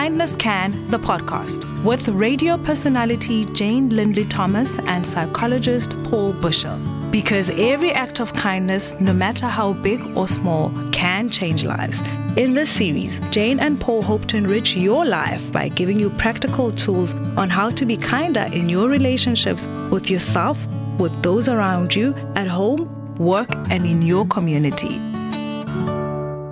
Kindness Can, the podcast, with radio personality Jane Lindley Thomas and psychologist Paul Bushell. Because every act of kindness, no matter how big or small, can change lives. In this series, Jane and Paul hope to enrich your life by giving you practical tools on how to be kinder in your relationships with yourself, with those around you, at home, work, and in your community.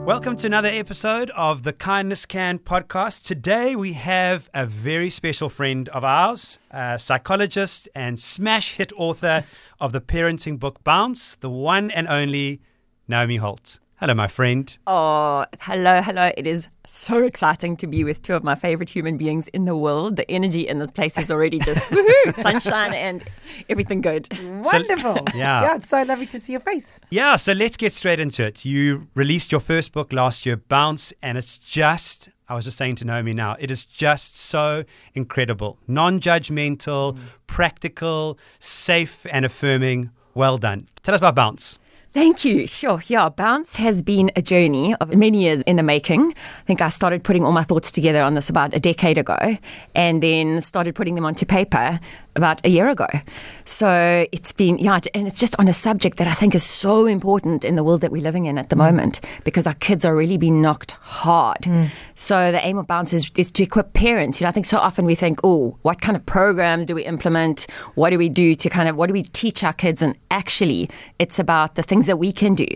Welcome to another episode of the Kindness Can podcast. Today we have a very special friend of ours, a psychologist and smash hit author of the parenting book Bounce, the one and only Naomi Holdt. Hello, my friend. Oh, hello, hello. It is so exciting to be with two of my favorite human beings in the world. The energy in this place is already just woohoo, sunshine and everything good. Wonderful. yeah. Yeah, it's so lovely to see your face. Yeah, so let's get straight into it. You released your first book last year, Bounce, and it's just, I was just saying to Naomi now, it is just so incredible. Non judgmental, mm. practical, safe, and affirming. Well done. Tell us about Bounce. Thank you. Sure. Yeah, Bounce has been a journey of many years in the making. I think I started putting all my thoughts together on this about a decade ago and then started putting them onto paper about a year ago. So it's been, yeah, and it's just on a subject that I think is so important in the world that we're living in at the mm. moment because our kids are really being knocked hard. Mm. So the aim of Bounce is, is to equip parents. You know, I think so often we think, oh, what kind of programs do we implement? What do we do to kind of, what do we teach our kids? And actually, it's about the things that we can do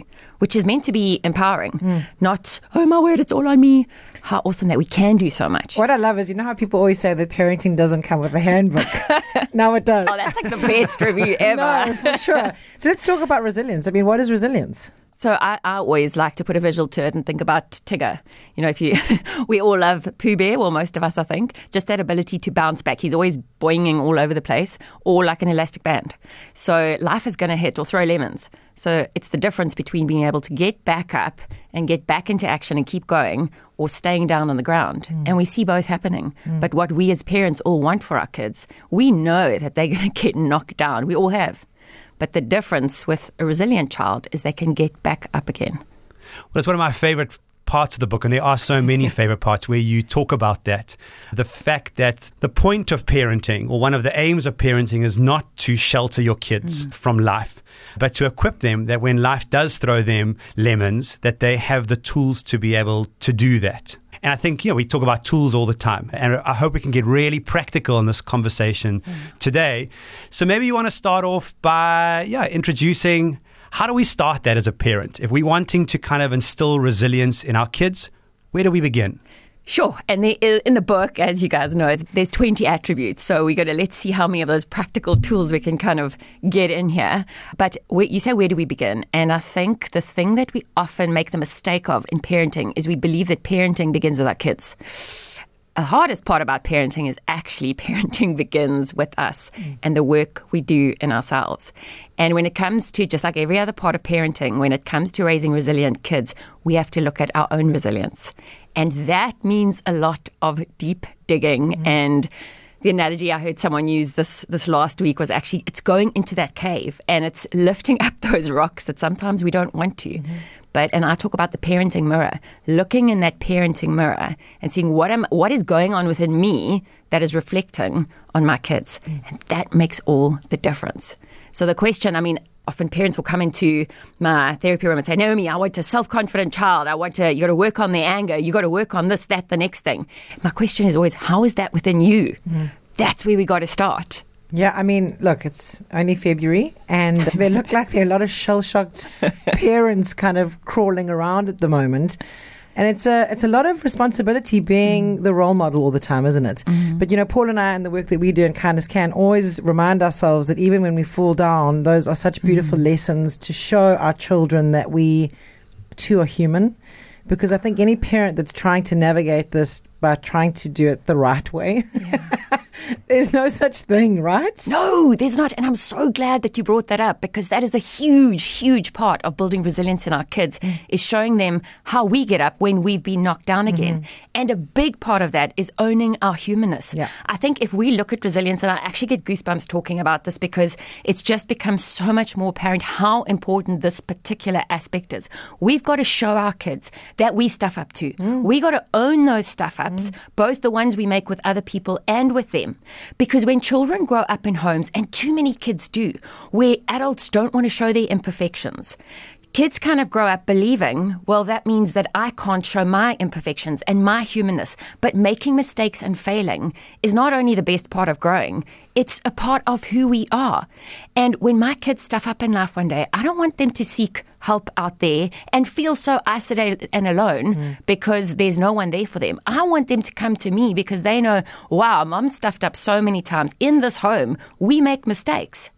which is meant to be empowering, mm. not, oh my word, it's all on me. How awesome that we can do so much. What I love is, you know how people always say that parenting doesn't come with a handbook? now it does. Oh, that's like the best review ever. no, for sure. So let's talk about resilience. I mean, what is resilience? So I, I, always like to put a visual to it and think about Tigger. You know, if you, we all love Pooh Bear, well, most of us, I think, just that ability to bounce back. He's always boinging all over the place, or like an elastic band. So life is going to hit or throw lemons. So it's the difference between being able to get back up and get back into action and keep going, or staying down on the ground. Mm. And we see both happening. Mm. But what we as parents all want for our kids, we know that they're going to get knocked down. We all have. But the difference with a resilient child is they can get back up again. Well, it's one of my favorite parts of the book, and there are so many favorite parts where you talk about that. The fact that the point of parenting, or one of the aims of parenting, is not to shelter your kids mm. from life, but to equip them that when life does throw them lemons, that they have the tools to be able to do that. And I think, you know, we talk about tools all the time. And I hope we can get really practical in this conversation mm. today. So maybe you want to start off by, yeah, introducing how do we start that as a parent? If we're wanting to kind of instill resilience in our kids, where do we begin? Sure. And in the book, as you guys know, there's 20 attributes. So we got to let's see how many of those practical tools we can kind of get in here. But you say, where do we begin? And I think the thing that we often make the mistake of in parenting is we believe that parenting begins with our kids. The hardest part about parenting is actually parenting begins with us mm. and the work we do in ourselves. And when it comes to just like every other part of parenting, when it comes to raising resilient kids, we have to look at our own resilience. And that means a lot of deep digging mm-hmm. and the analogy I heard someone use this this last week was actually it's going into that cave and it's lifting up those rocks that sometimes we don't want to. Mm-hmm. But and I talk about the parenting mirror, looking in that parenting mirror and seeing what am what is going on within me that is reflecting on my kids. Mm-hmm. And that makes all the difference. So the question, I mean, often parents will come into my therapy room and say, Naomi, I want a self confident child. I want to, you got to work on the anger. You got to work on this, that, the next thing. My question is always, how is that within you? Mm. That's where we got to start. Yeah, I mean, look, it's only February, and they look like there are a lot of shell shocked parents kind of crawling around at the moment. And it's a it's a lot of responsibility being mm. the role model all the time, isn't it? Mm. But you know, Paul and I and the work that we do in Kindness Can always remind ourselves that even when we fall down, those are such beautiful mm. lessons to show our children that we too are human. Because I think any parent that's trying to navigate this by trying to do it the right way, yeah. There's no such thing, right? No, there's not. And I'm so glad that you brought that up because that is a huge, huge part of building resilience in our kids mm. is showing them how we get up when we've been knocked down again. Mm-hmm. And a big part of that is owning our humanness. Yeah. I think if we look at resilience, and I actually get goosebumps talking about this because it's just become so much more apparent how important this particular aspect is. We've got to show our kids that we stuff up too. Mm. We got to own those stuff mm. both the ones we make with other people and with them. Because when children grow up in homes, and too many kids do, where adults don't want to show their imperfections, kids kind of grow up believing, well, that means that I can't show my imperfections and my humanness. But making mistakes and failing is not only the best part of growing, it's a part of who we are. And when my kids stuff up in life one day, I don't want them to seek help out there and feel so isolated and alone mm. because there's no one there for them. I want them to come to me because they know, wow, mom stuffed up so many times in this home. We make mistakes.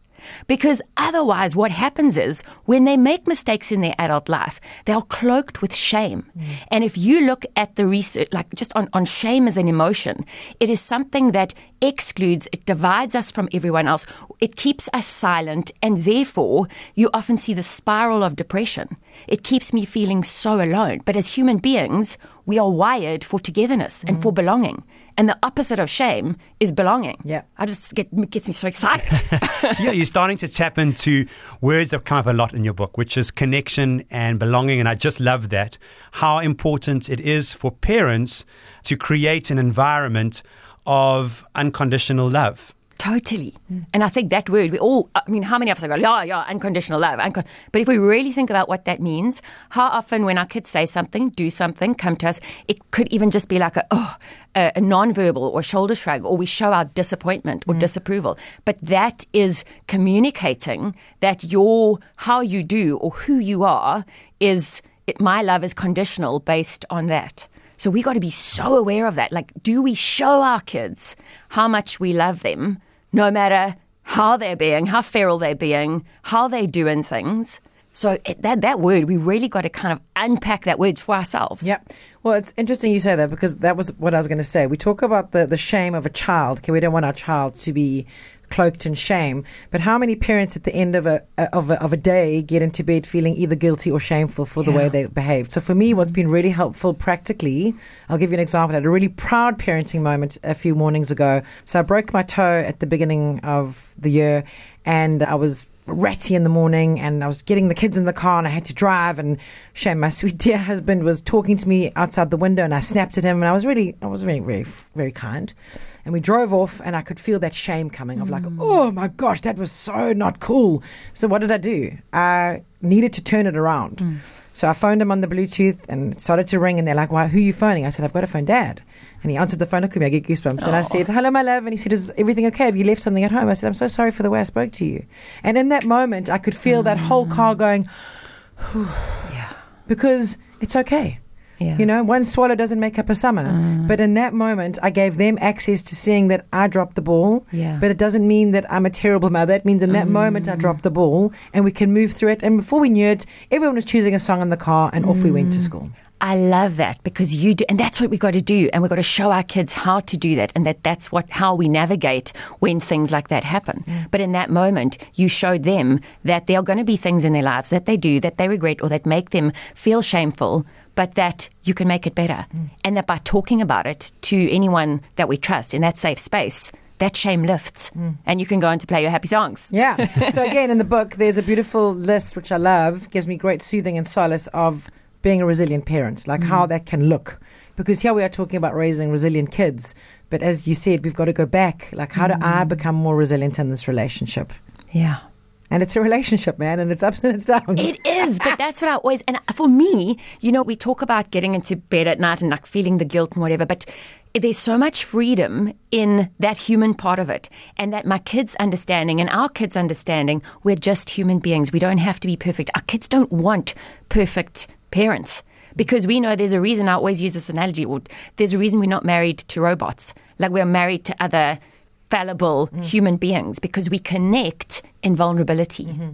Because otherwise, what happens is when they make mistakes in their adult life, they're cloaked with shame. Mm. And if you look at the research, like just on, on shame as an emotion, it is something that excludes, it divides us from everyone else, it keeps us silent, and therefore you often see the spiral of depression. It keeps me feeling so alone. But as human beings, we are wired for togetherness mm. and for mm. belonging. And the opposite of shame is belonging. Yeah. I just get it gets me so excited. so yeah, you're starting to tap into words that come up a lot in your book, which is connection and belonging. And I just love that. How important it is for parents to create an environment of unconditional love. Totally. Mm. And I think that word, we all, I mean, how many of us go, yeah, yeah, unconditional love. Uncon-. But if we really think about what that means, how often when our kids say something, do something, come to us, it could even just be like a, oh, a, a non-verbal or shoulder shrug, or we show our disappointment or mm. disapproval. But that is communicating that your, how you do or who you are is, it, my love is conditional based on that. So we got to be so aware of that. Like, do we show our kids how much we love them, no matter how they're being, how feral they're being, how they're doing things? So that that word, we really got to kind of unpack that word for ourselves. Yeah. Well, it's interesting you say that because that was what I was going to say. We talk about the, the shame of a child. Okay, we don't want our child to be cloaked in shame. But how many parents at the end of a, of a, of a day get into bed feeling either guilty or shameful for the way they behaved? So for me, what's been really helpful practically, I'll give you an example. I had a really proud parenting moment a few mornings ago. So I broke my toe at the beginning of the year and I was ratty in the morning and I was getting the kids in the car and I had to drive and shame my sweet dear husband was talking to me outside the window and I snapped at him and I was really I was very very very kind and we drove off and I could feel that shame coming of like mm. oh my gosh that was so not cool so what did I do I needed to turn it around mm. so I phoned him on the Bluetooth and it started to ring and they're like why who are you phoning I said I've got to phone dad and he answered the phone. Look at me, I get goosebumps. And I said, Hello, my love. And he said, Is everything okay? Have you left something at home? I said, I'm so sorry for the way I spoke to you. And in that moment, I could feel that whole car mm. going, Yeah. Because it's okay. Yeah. You know, one swallow doesn't make up a summer. Mm. But in that moment, I gave them access to seeing that I dropped the ball. Yeah. But it doesn't mean that I'm a terrible mother. It means in that mm. moment, I dropped the ball and we can move through it. And before we knew it, everyone was choosing a song in the car and mm. off we went to mm. school. I love that because you do, and that's what we've got to do. And we've got to show our kids how to do that and that that's what, how we navigate when things like that happen. Mm. But in that moment, you showed them that there are going to be things in their lives that they do that they regret or that make them feel shameful, but that you can make it better. Mm. And that by talking about it to anyone that we trust in that safe space, that shame lifts mm. and you can go on to play your happy songs. Yeah. so again, in the book, there's a beautiful list, which I love, gives me great soothing and solace of being a resilient parent, like mm how that can look. Because here we are talking about raising resilient kids, but as you said, we've got to go back. Like, how do I mm. become more resilient in this relationship? Yeah. And it's a relationship, man, and it's ups and it's downs. It is, but that's what I always, and for me, you know, we talk about getting into bed at night and like feeling the guilt and whatever, but there's so much freedom in that human part of it, and that my kids' understanding and our kids' understanding, we're just human beings. We don't have to be perfect. Our kids don't want perfect parents because we know there's a reason I always use this analogy or there's a reason we're not married to robots like we're married to other fallible mm. human beings because we connect in vulnerability mm-hmm.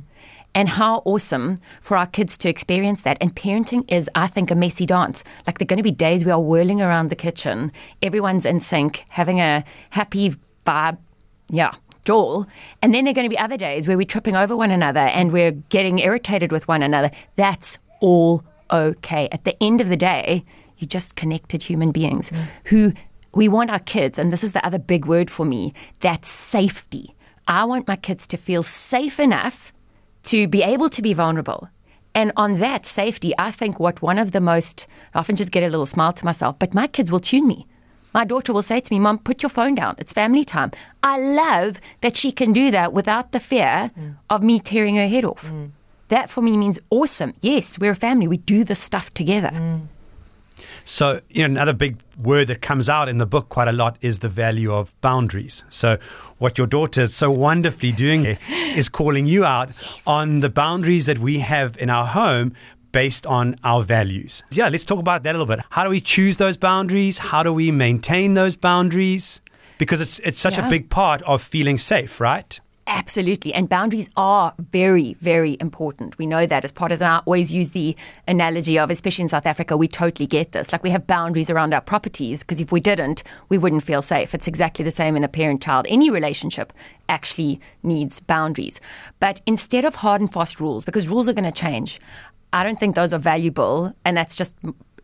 and how awesome for our kids to experience that and parenting is I think a messy dance like there're going to be days we are whirling around the kitchen everyone's in sync having a happy vibe, yeah, Joel. And then there are going to be other days where we're tripping over one another and we're getting irritated with one another. That's all okay. At the end of the day, you just connected human beings mm. who we want our kids, and this is the other big word for me that's safety. I want my kids to feel safe enough to be able to be vulnerable. And on that safety, I think what one of the most, I often just get a little smile to myself, but my kids will tune me. My daughter will say to me, Mom, put your phone down. It's family time. I love that she can do that without the fear mm. of me tearing her head off. Mm. That for me means awesome. Yes, we're a family. We do this stuff together. Mm. So, you know, another big word that comes out in the book quite a lot is the value of boundaries. So, what your daughter is so wonderfully doing is calling you out yes. on the boundaries that we have in our home based on our values. Yeah, let's talk about that a little bit. How do we choose those boundaries? How do we maintain those boundaries? Because it's it's such yeah. a big part of feeling safe, right? Absolutely. And boundaries are very, very important. We know that as partners. And I always use the analogy of, especially in South Africa, we totally get this. Like we have boundaries around our properties because if we didn't, we wouldn't feel safe. It's exactly the same in a parent child. Any relationship actually needs boundaries. But instead of hard and fast rules, because rules are going to change, I don't think those are valuable. And that's just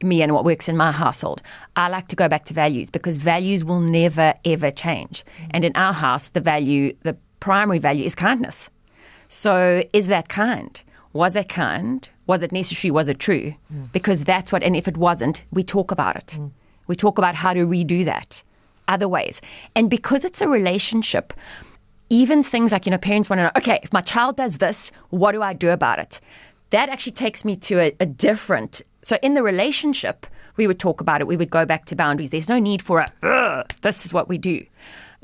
me and what works in my household. I like to go back to values because values will never ever change. Mm-hmm. And in our house, the value, the primary value is kindness. So, is that kind? Was it kind? Was it necessary? Was it true? Mm. Because that's what, and if it wasn't, we talk about it. Mm. We talk about how to redo that other ways. And because it's a relationship, even things like, you know, parents want to know, okay, if my child does this, what do I do about it? That actually takes me to a, a different. So, in the relationship, we would talk about it. We would go back to boundaries. There's no need for a, this is what we do.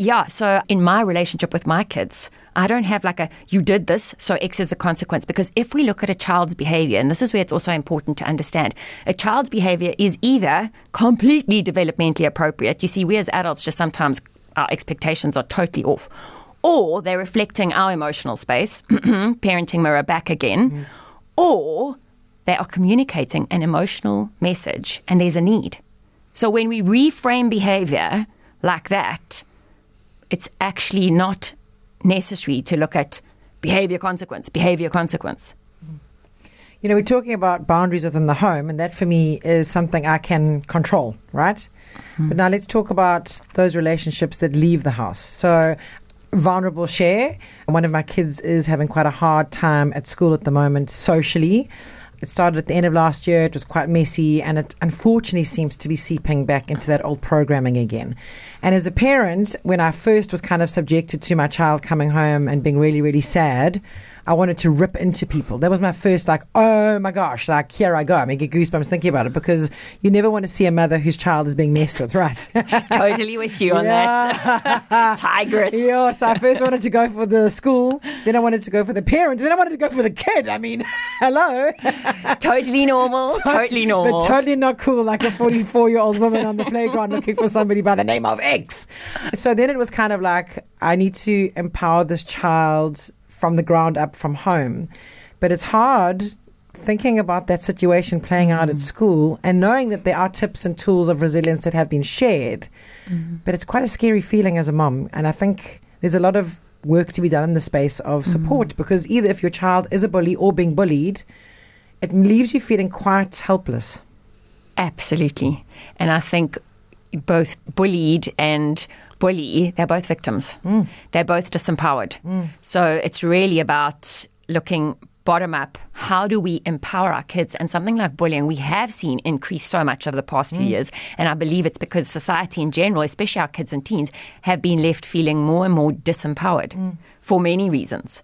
Yeah. So in my relationship with my kids, I don't have like a, you did this, so X is the consequence. Because if we look at a child's behavior, and this is where it's also important to understand, a child's behavior is either completely developmentally appropriate. You see, we as adults just sometimes, our expectations are totally off. Or they're reflecting our emotional space, parenting mirror back again. Mm. Or they are communicating an emotional message and there's a need. So when we reframe behavior like that, it's actually not necessary to look at behavior consequence, behavior consequence. You know, we're talking about boundaries within the home, and that for me is something I can control, right? Mm. But now let's talk about those relationships that leave the house. So, vulnerable share. One of my kids is having quite a hard time at school at the moment socially. It started at the end of last year. It was quite messy, and it unfortunately seems to be seeping back into that old programming again. And as a parent, when I first was kind of subjected to my child coming home and being really, really sad, I wanted to rip into people. That was my first, like, oh my gosh, like, here I go. I mean, get goosebumps thinking about it because you never want to see a mother whose child is being messed with, right? totally with you on that. Tigress. Yeah, so I first wanted to go for the school, then I wanted to go for the parent, then I wanted to go for the kid. I mean, hello. totally normal. totally normal. But totally not cool, like a 44 year old woman on the playground looking for somebody by the name of X. So then it was kind of like, I need to empower this child from the ground up from home. But it's hard thinking about that situation playing out at mm. school and knowing that there are tips and tools of resilience that have been shared. Mm-hmm. But it's quite a scary feeling as a mom. And I think there's a lot of work to be done in the space of support mm because either if your child is a bully or being bullied, it leaves you feeling quite helpless. Absolutely. And I think both bullied and bully, they're both victims. Mm. They're both disempowered. Mm. So it's really about looking bottom up. How do we empower our kids? And something like bullying, we have seen increase so much over the past few mm. years. And I believe it's because society in general, especially our kids and teens, have been left feeling more and more disempowered mm. for many reasons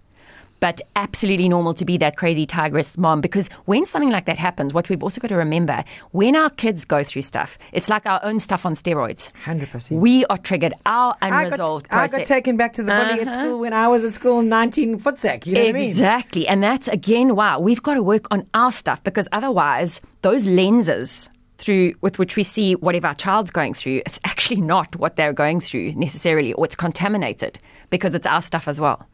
but absolutely normal to be that crazy tigress mom because when something like that happens, what we've also got to remember when our kids go through stuff, it's like our own stuff on steroids. 100%. We are triggered. Our unresolved I got, I got taken back to the bully uh-huh. at school when I was at school 19 footsack. You know exactly. I mean? Exactly. And that's again why we've got to work on our stuff because otherwise, those lenses through with which we see whatever our child's going through, it's actually not what they're going through necessarily, or it's contaminated because it's our stuff as well.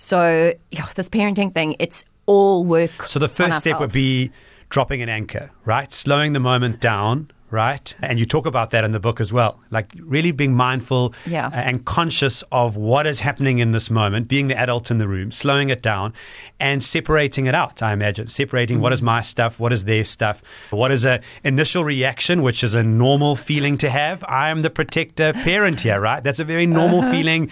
So yeah, this parenting thing, it's all work. So the first step would be dropping an anchor, right? Slowing the moment down, right? And you talk about that in the book as well. Like really being mindful Yeah. uh, and conscious of what is happening in this moment, being the adult in the room, slowing it down and separating it out, I imagine. Separating what is my stuff, what is their stuff, what is a initial reaction, which is a normal feeling to have. I am the protector parent here, right? That's a very normal feeling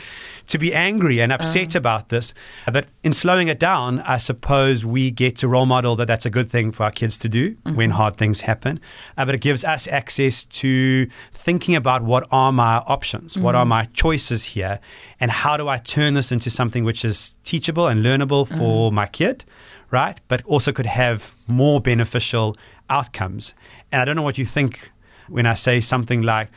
to be angry and upset oh. about this. But in slowing it down, I suppose we get to role model that that's a good thing for our kids to do mm-hmm. when hard things happen. Uh, but it gives us access to thinking about what are my options, what are mm-hmm. my choices here, and how do I turn this into something which is teachable and learnable mm-hmm. for my kid, right? But also could have more beneficial outcomes. And I don't know what you think when I say something like,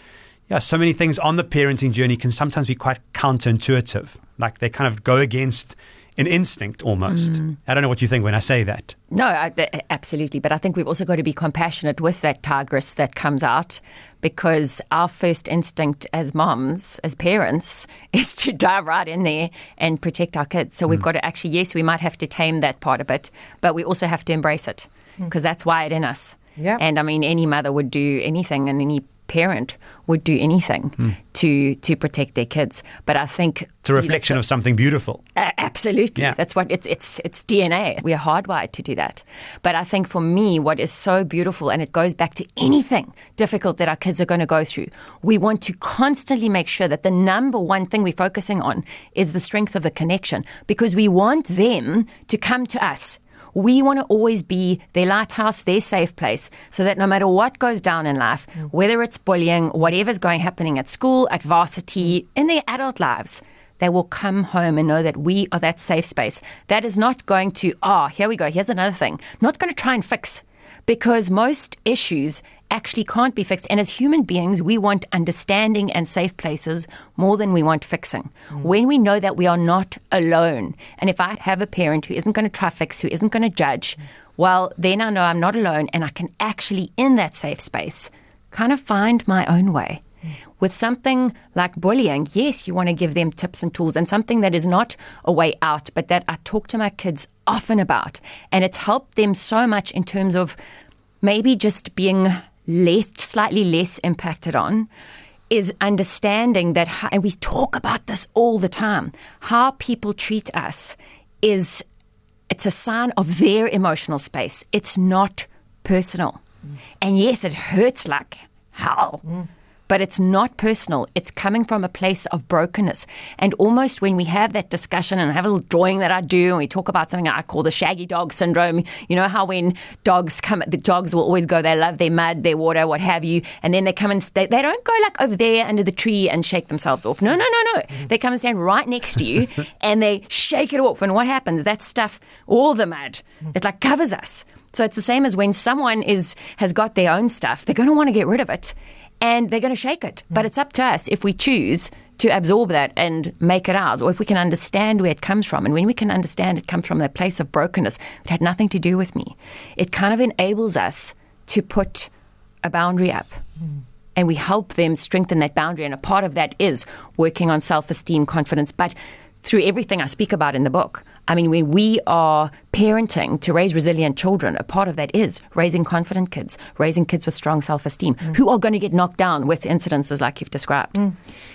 yeah, so many things on the parenting journey can sometimes be quite counterintuitive. Like they kind of go against an instinct almost. Mm. I don't know what you think when I say that. No, I, absolutely. But I think we've also got to be compassionate with that tigress that comes out because our first instinct as moms, as parents, is to dive right in there and protect our kids. So we've mm. got to actually, yes, we might have to tame that part of it, but we also have to embrace it mm. because that's wired in us. Yeah. And I mean, any mother would do anything and any parent would do anything hmm. to to protect their kids. But I think It's a reflection of something beautiful. a- absolutely. Yeah. That's what it's it's it's DNA. We are hardwired to do that. But I think for me what is so beautiful and it goes back to anything difficult that our kids are going to go through. We want to constantly make sure that the number one thing we're focusing on is the strength of the connection because we want them to come to us. We want to always be their lighthouse, their safe place, so that no matter what goes down in life, whether it's bullying, whatever's going happening at school, at varsity, in their adult lives, they will come home and know that we are that safe space. That is not going to, ah, here we go, here's another thing. Not going to try and fix because most issues actually can't be fixed. And as human beings, we want understanding and safe places more than we want fixing. Mm. When we know that we are not alone, and if I have a parent who isn't going to try fix, who isn't going to judge, mm. well, then I know I'm not alone and I can actually, in that safe space, kind of find my own way. With something like bullying, yes, you want to give them tips and tools and something that is not a way out, but that I talk to my kids often about. And it's helped them so much in terms of maybe just being less, slightly less impacted on is understanding that, how, and we talk about this all the time, how people treat us is it's a sign of their emotional space. It's not personal. And yes, it hurts like hell. But it's not personal. It's coming from a place of brokenness. And almost when we have that discussion and I have a little drawing that I do, and we talk about something I call the shaggy dog syndrome. You know how when dogs come, the dogs will always go, they love their mud, their water, what have you. And then they come and stay, they don't go like over there under the tree and shake themselves off. No, no, no, no. Mm-hmm. They come and stand right next to you and they shake it off. And what happens? That stuff, all the mud, mm. it like covers us. So it's the same as when someone is has got their own stuff, they're going to want to get rid of it and they're going to shake it. But it's up to us if we choose to absorb that and make it ours, or if we can understand where it comes from. And when we can understand it comes from that place of brokenness that had nothing to do with me, it kind of enables us to put a boundary up. And we help them strengthen that boundary. And a part of that is working on self esteem, confidence. But through everything I speak about in the book, I mean, when we are parenting to raise resilient children, a part of that is raising confident kids, raising kids with strong self esteem, mm. who are going to get knocked down with incidences like you've described. Mm.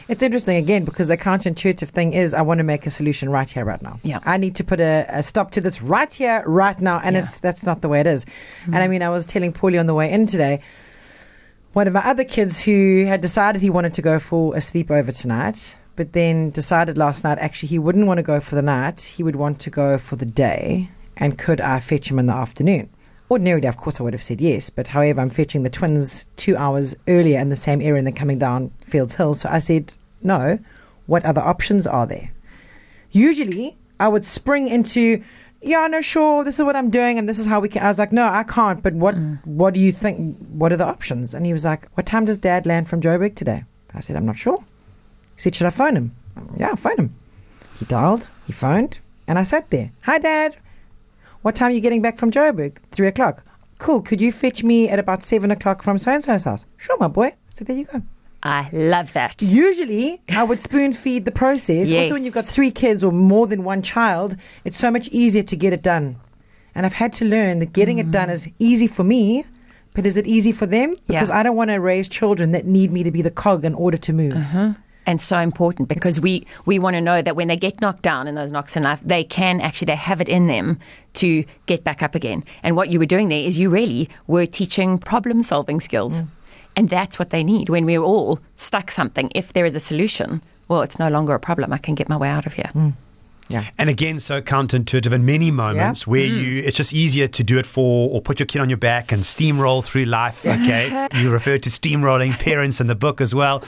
It's interesting again because the counterintuitive thing is I want to make a solution right here, right now. Yeah. I need to put a, a stop to this right here, right now, and Yeah. it's that's not the way it is. Mm-hmm. And I mean, I was telling Paulie on the way in today. One of my other kids who had decided he wanted to go for a sleepover tonight, but then decided last night actually he wouldn't want to go for the night. He would want to go for the day. And could I fetch him in the afternoon? Ordinarily, of course, I would have said yes, but however, I'm fetching the twins two hours earlier in the same area and they're coming down Fields Hill. So I said, no, what other options are there? Usually, I would spring into, yeah, no, sure, this is what I'm doing and this is how we can. I was like, no, I can't, but what, mm. what do you think? What are the options? And he was like, what time does dad land from Joburg today? I said, I'm not sure. He said, should I phone him? Yeah, phone him. He dialed, he phoned, and I sat there. Hi, dad. What time are you getting back from Joburg? Three o'clock. Cool. Could you fetch me at about seven o'clock from so and so's house? Sure, my boy. So there you go. I love that. Usually, I would spoon feed the process. Yes. Also, when you've got three kids or more than one child, it's so much easier to get it done. And I've had to learn that getting it done mm. is easy for me, but is it easy for them? Yeah. Because I don't want to raise children that need me to be the cog in order to move. Uh-huh. And so important because we, we want to know that when they get knocked down in those knocks in life, they can actually, they have it in them to get back up again. And what you were doing there is you really were teaching problem solving skills. And that's what they need when we're all stuck something. If there is a solution, well, it's no longer a problem. I can get my way out of here. Mm. And again, so counterintuitive in many moments Yeah. where mm. you it's just easier to do it for or put your kid on your back and steamroll through life. Okay. you refer to steamrolling parents in the book as well.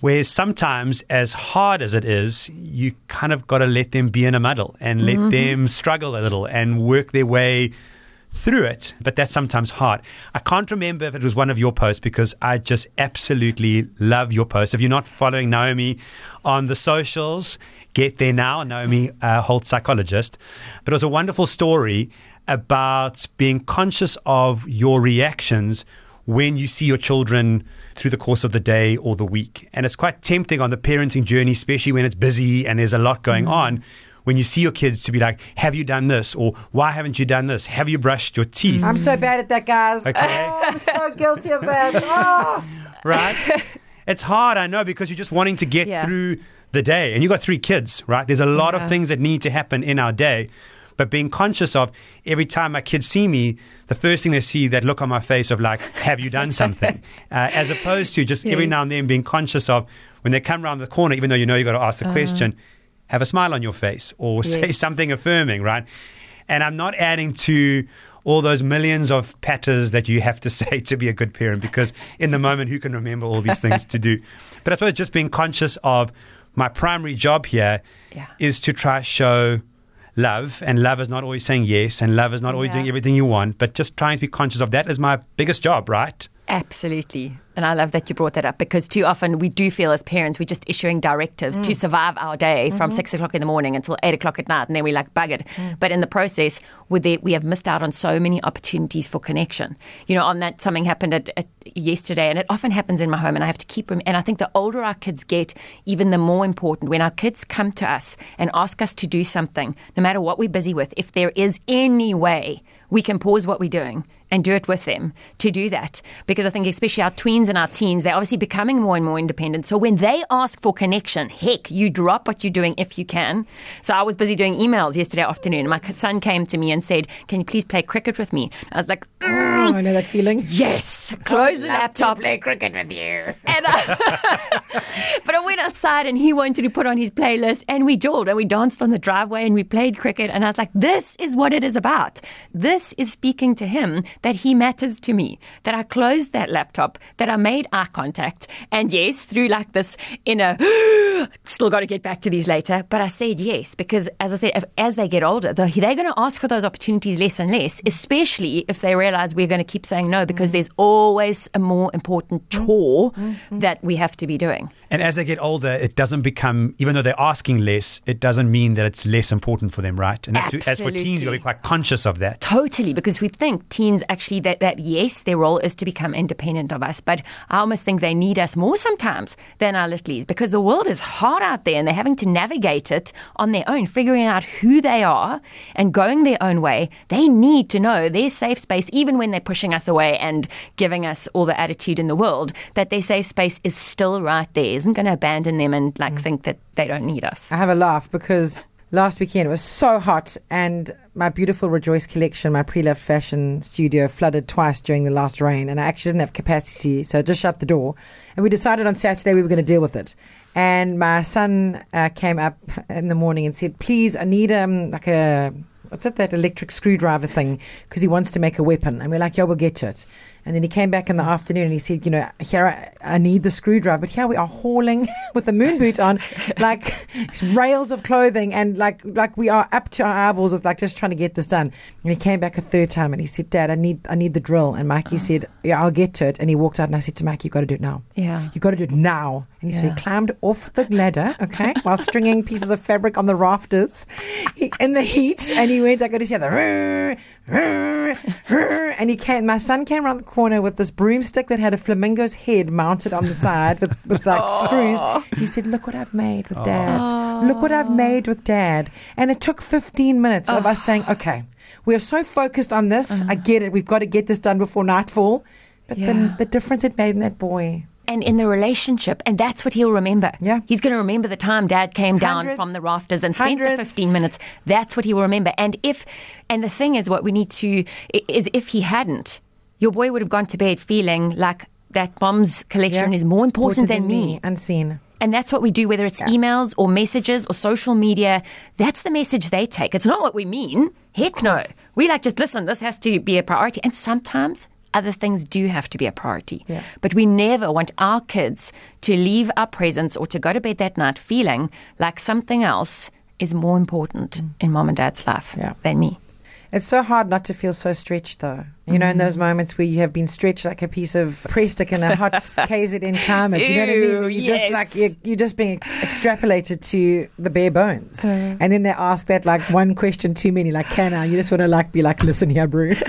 Where sometimes as hard as it is, you kind of gotta let them be in a muddle and let mm-hmm. them struggle a little and work their way through it, but that's sometimes hard. I can't remember if it was one of your posts because I just absolutely love your posts. If you're not following Naomi on the socials, get there now. Naomi uh, Holdt, psychologist. But it was a wonderful story about being conscious of your reactions when you see your children through the course of the day or the week. And it's quite tempting on the parenting journey, especially when it's busy and there's a lot going on when you see your kids to be like, Have you done this? Or why haven't you done this? Have you brushed your teeth? I'm so bad at that, guys. Okay. Oh, I'm so guilty of that. Oh. right? it's hard, I know, because you're just wanting to get Yeah. through the day. And you've got three kids, right? There's a lot Yeah. of things that need to happen in our day. But being conscious of every time my kids see me, the first thing they see, that look on my face of like, have you done something? uh, as opposed to just every now and then being conscious of when they come around the corner, even though you know you've got to ask the question, have a smile on your face or say something affirming, right? And I'm not adding to all those millions of patters that you have to say to be a good parent because in the moment, who can remember all these things to do? But I suppose just being conscious of my primary job here is Yeah. to try to show love and love is not always saying yes and love is not always Yeah. doing everything you want but just trying to be conscious of that is my biggest job right Absolutely. And I love that you brought that up because too often we do feel as parents we're just issuing directives to mm. survive our day from mm-hmm. six o'clock in the morning until eight o'clock at night, and then we like bug it. Mm. But in the process, with the, we have missed out on so many opportunities for connection. You know, on that something happened at, at yesterday, and it often happens in my home, and I have to keep rem- And I think the older our kids get, even the more important when our kids come to us and ask us to do something, no matter what we're busy with, if there is any way we can pause what we're doing and do it with them to do that. Because I think, especially our tweens and our teens, they're obviously becoming more and more independent. So when they ask for connection, heck, you drop what you're doing if you can. So I was busy doing emails yesterday afternoon. My son came to me and said, Can you please play cricket with me? I was like, "Mm, Oh, I know that feeling. Yes, close the laptop. play cricket with you. And I, but I went outside and he wanted to put on his playlist and we jawed and we danced on the driveway and we played cricket. And I was like, this is what it is about. This is speaking to him that he matters to me, that I closed that laptop, that I made eye contact. And yes, through like this inner, still got to get back to these later. But I said yes because, as I said, if, as they get older, they're, they're going to ask for those opportunities less and less, especially if they realize we're going to keep saying no because mm. there's always a more important mm. chore mm-hmm. that we have to be doing. and as they get older it doesn't become even though they're asking less it doesn't mean that it's less important for them right and that's, as for teens you've got to be quite conscious of that Totally, because we think teens actually that, that yes, their role is to become independent of us, but I almost think they need us more sometimes than our littlies because the world is hard out there and they're having to navigate it on their own, figuring out who they are and going their own way. They need to know their safe space, even when they're pushing us away and giving us all the attitude in the world, that their safe space is still right there, isn't going to abandon them and like mm. think that they don't need us. I have a laugh because last weekend it was so hot and my beautiful Rejoice collection, my pre-loved fashion studio flooded twice during the last rain and I actually didn't have capacity so I just shut the door and we decided on Saturday we were going to deal with it. And my son uh, came up in the morning and said, "Please, I need um like a what's it that electric screwdriver thing because he wants to make a weapon." And we're like, "Yeah, we'll get to it." And then he came back in the mm. afternoon and he said, "You know, here I, I need the screwdriver, but here we are hauling with the moon boot on, like rails of clothing, and like like we are up to our eyeballs with like just trying to get this done." And he came back a third time and he said, "Dad, I need I need the drill." And Mikey oh. said, "Yeah, I'll get to it." And he walked out and I said to Mikey, "You got to do it now." Yeah. You got to do it now. And so Yeah. he climbed off the ladder, okay, while stringing pieces of fabric on the rafters he, in the heat. And he went, I got to hear the, and he came, my son came around the corner with this broomstick that had a flamingo's head mounted on the side with, with like screws. He said, Look what I've made with dad. Look what I've made with dad. And it took 15 minutes of us saying, Okay, we are so focused on this. I uh-huh. get it. We've got to get this done before nightfall. But Yeah. then the difference it made in that boy. And in the relationship, and that's what he'll remember. Yeah. He's going to remember the time dad came down from the rafters and spent the 15 minutes. That's what he will remember. And if, and the thing is, what we need to, is if he hadn't, your boy would have gone to bed feeling like that mom's collection Yeah. is more important, Important than me. Unseen. And that's what we do, whether it's emails or messages or social media. That's the message they take. It's not what we mean. Heck no. We like just listen, this has to be a priority. And sometimes other things do have to be a priority. Yeah. But we never want our kids to leave our presence or to go to bed that night feeling like something else is more important mm. in mom and dad's life Yeah. than me. It's so hard not to feel so stretched, though. You know, in mm-hmm. those moments where you have been stretched like a piece of Prestik in a hot KZN climate. you know what I mean? You're yes. just like you're, you're just being extrapolated to the bare bones, and then they ask that like one question too many, like can I? You just want to like be like, listen here, bro.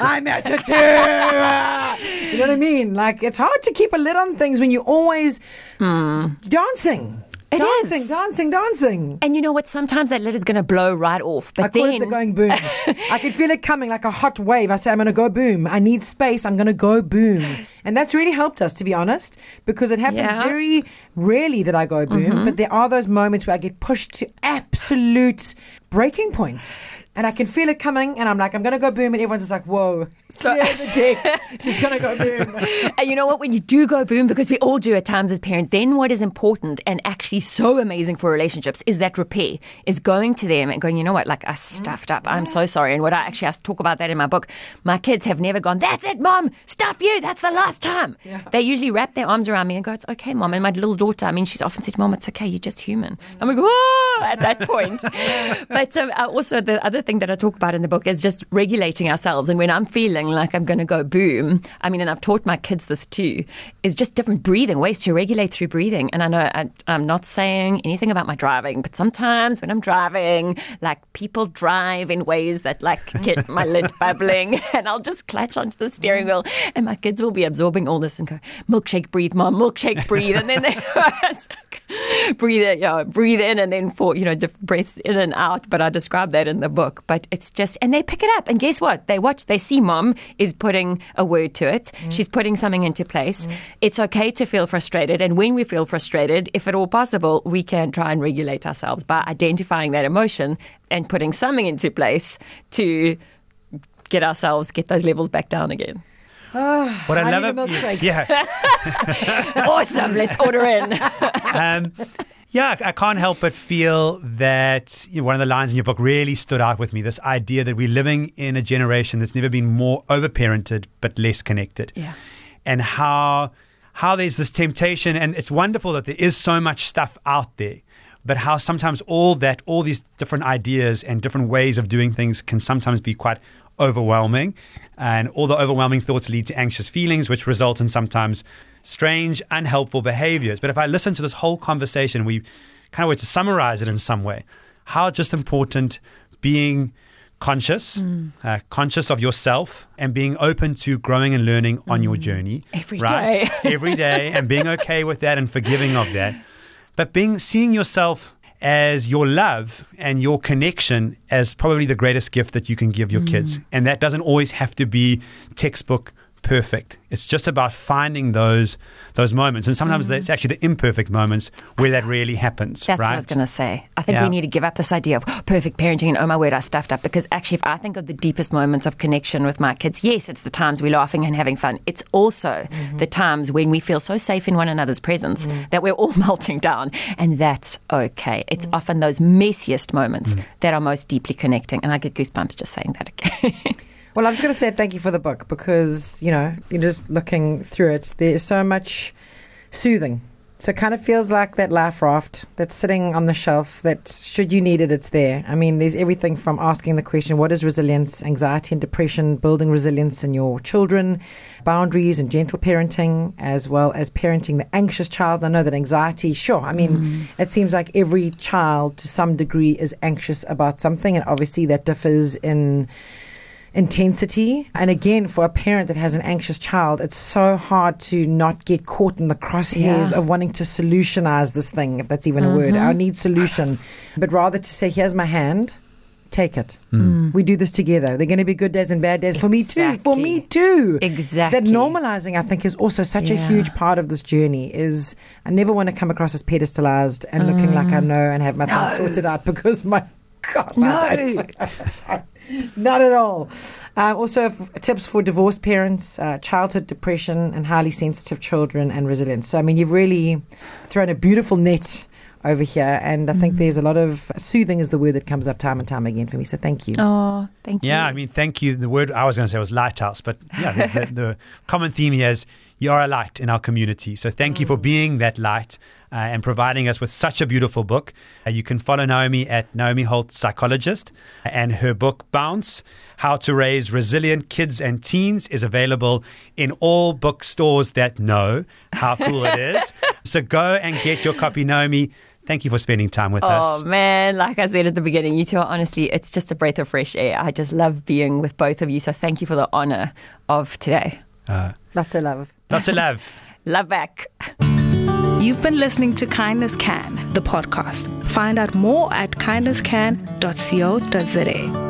I'm at it too. you know what I mean? Like it's hard to keep a lid on things when you're always hmm. dancing, It dancing, is. dancing, dancing. And you know what? Sometimes that lid is going to blow right off. But I call then it the going boom. I can feel it coming like a hot wave. I say, I'm going to go boom. I need space. I'm going to go boom. And that's really helped us, to be honest, because it happens Yeah. Mm-hmm. very rarely that I go boom. But there are those moments where I get pushed to absolute breaking points. And I can feel it coming, and I'm like, I'm going to go boom. And everyone's just like, whoa, So- clear the decks. She's going to go boom. And you know what? When you do go boom, because we all do at times as parents, then what is important and actually so amazing for relationships is that repair, is going to them and going, you know what, like I stuffed up. I'm so sorry. And what I actually I talk about that in my book. My kids have never gone, that's it, mom, stuff you. That's the last time. Yeah. They usually wrap their arms around me and go, it's okay, mom. And my little daughter, I mean, she's often said, mom, it's okay. You're just human. I'm like, whoa, at that point. but um, uh, also the other thing that I talk about in the book is just regulating ourselves. And when I'm feeling like I'm going to go boom, I mean, and I've taught my kids this too, is just different breathing, ways to regulate through breathing. And I know I, I'm not saying anything about my driving, but sometimes when I'm driving, like people drive in ways that like get my lid bubbling and I'll just clutch onto the steering wheel and my kids will be absorbing all this and go, milkshake breathe, mom, milkshake breathe. And then they breathe in, you know, breathe in and then for, you know, different breaths in and out. But I describe that in the book. But it's just, and they pick it up. And guess what? They watch, they see mom is putting a word to it. She's putting something into place. It's okay to feel frustrated. And when we feel frustrated, if at all possible, we can try and regulate ourselves by identifying that emotion and putting something into place to get ourselves, get those levels back down again. What I, I love need a milkshake. yeah, awesome. Let's order in. um, yeah, I can't help but feel that you know, one of the lines in your book really stood out with me. This idea that we're living in a generation that's never been more overparented but less connected, Yeah. and how how there's this temptation, and it's wonderful that there is so much stuff out there. But how sometimes all that, all these different ideas and different ways of doing things can sometimes be quite overwhelming. And all the overwhelming thoughts lead to anxious feelings, which result in sometimes strange, unhelpful behaviors. But if I listen to this whole conversation, we kind of were to summarize it in some way, how just important being conscious, mm. uh, conscious of yourself, and being open to growing and learning on your mm. journey Every right? day. every day, and being okay with that and forgiving of that. But being seeing yourself as your love and your connection as probably the greatest gift that you can give your mm. kids. And that doesn't always have to be textbook perfect. It's just about finding those those moments. And sometimes mm-hmm. it's actually the imperfect moments where that really happens. That's right? what I was going to say. I think Yeah. we need to give up this idea of "Oh, perfect parenting and oh my word, I stuffed up. Because actually, if I think of the deepest moments of connection with my kids, yes, it's the times we're laughing and having fun. It's also mm-hmm. the times when we feel so safe in one another's presence mm. that we're all melting down. And that's okay. It's mm. often those messiest moments mm. that are most deeply connecting. And I get goosebumps just saying that again. Well, I'm just going to say thank you for the book because, you know, you're just looking through it. There's so much soothing. So it kind of feels like that life raft that's sitting on the shelf that, should you need it, it's there. I mean, there's everything from asking the question, what is resilience, anxiety and depression, building resilience in your children, boundaries and gentle parenting, as well as parenting the anxious child. I know that anxiety, sure, I mean, mm. it seems like every child to some degree is anxious about something, and obviously that differs in intensity. And again, for a parent that has an anxious child, it's so hard to not get caught in the crosshairs Yeah. of wanting to solutionize this thing, if that's even a word. Mm-hmm. I need solution. But rather to say, here's my hand. take it. Hmm. Mm. We do this together. They're going to be good days and bad days for me too. For me too. Exactly. That normalizing, I think, is also such a huge part of this journey. Is I never want to come across as pedestalized and looking like I mm. know and have my things sorted out because my God, I don't. Not at all. Uh, also, f- tips for divorced parents, uh, childhood depression, and highly sensitive children, and resilience. So, I mean, you've really thrown a beautiful net over here, and I think there's a lot of soothing is the word that comes up time and time again for me. So, thank you. Oh, thank you. Yeah, I mean, thank you. The word I was going to say was lighthouse, but yeah, the, the, the common theme here is you are a light in our community. So thank you for being that light uh, and providing us with such a beautiful book. Uh, you can follow Naomi at Naomi Holdt Psychologist, and her book Bounce: How to Raise Resilient Kids and Teens is available in all bookstores that know how cool it is. So go and get your copy, Naomi. Thank you for spending time with Oh us. Oh man, like I said at the beginning, you two are honestly, it's just a breath of fresh air. I just love being with both of you. So thank you for the honor of today. Uh, Lots of love. lots of love. Love back. You've been listening to Kindness Can, the podcast. Find out more at kindnesscan.co.za.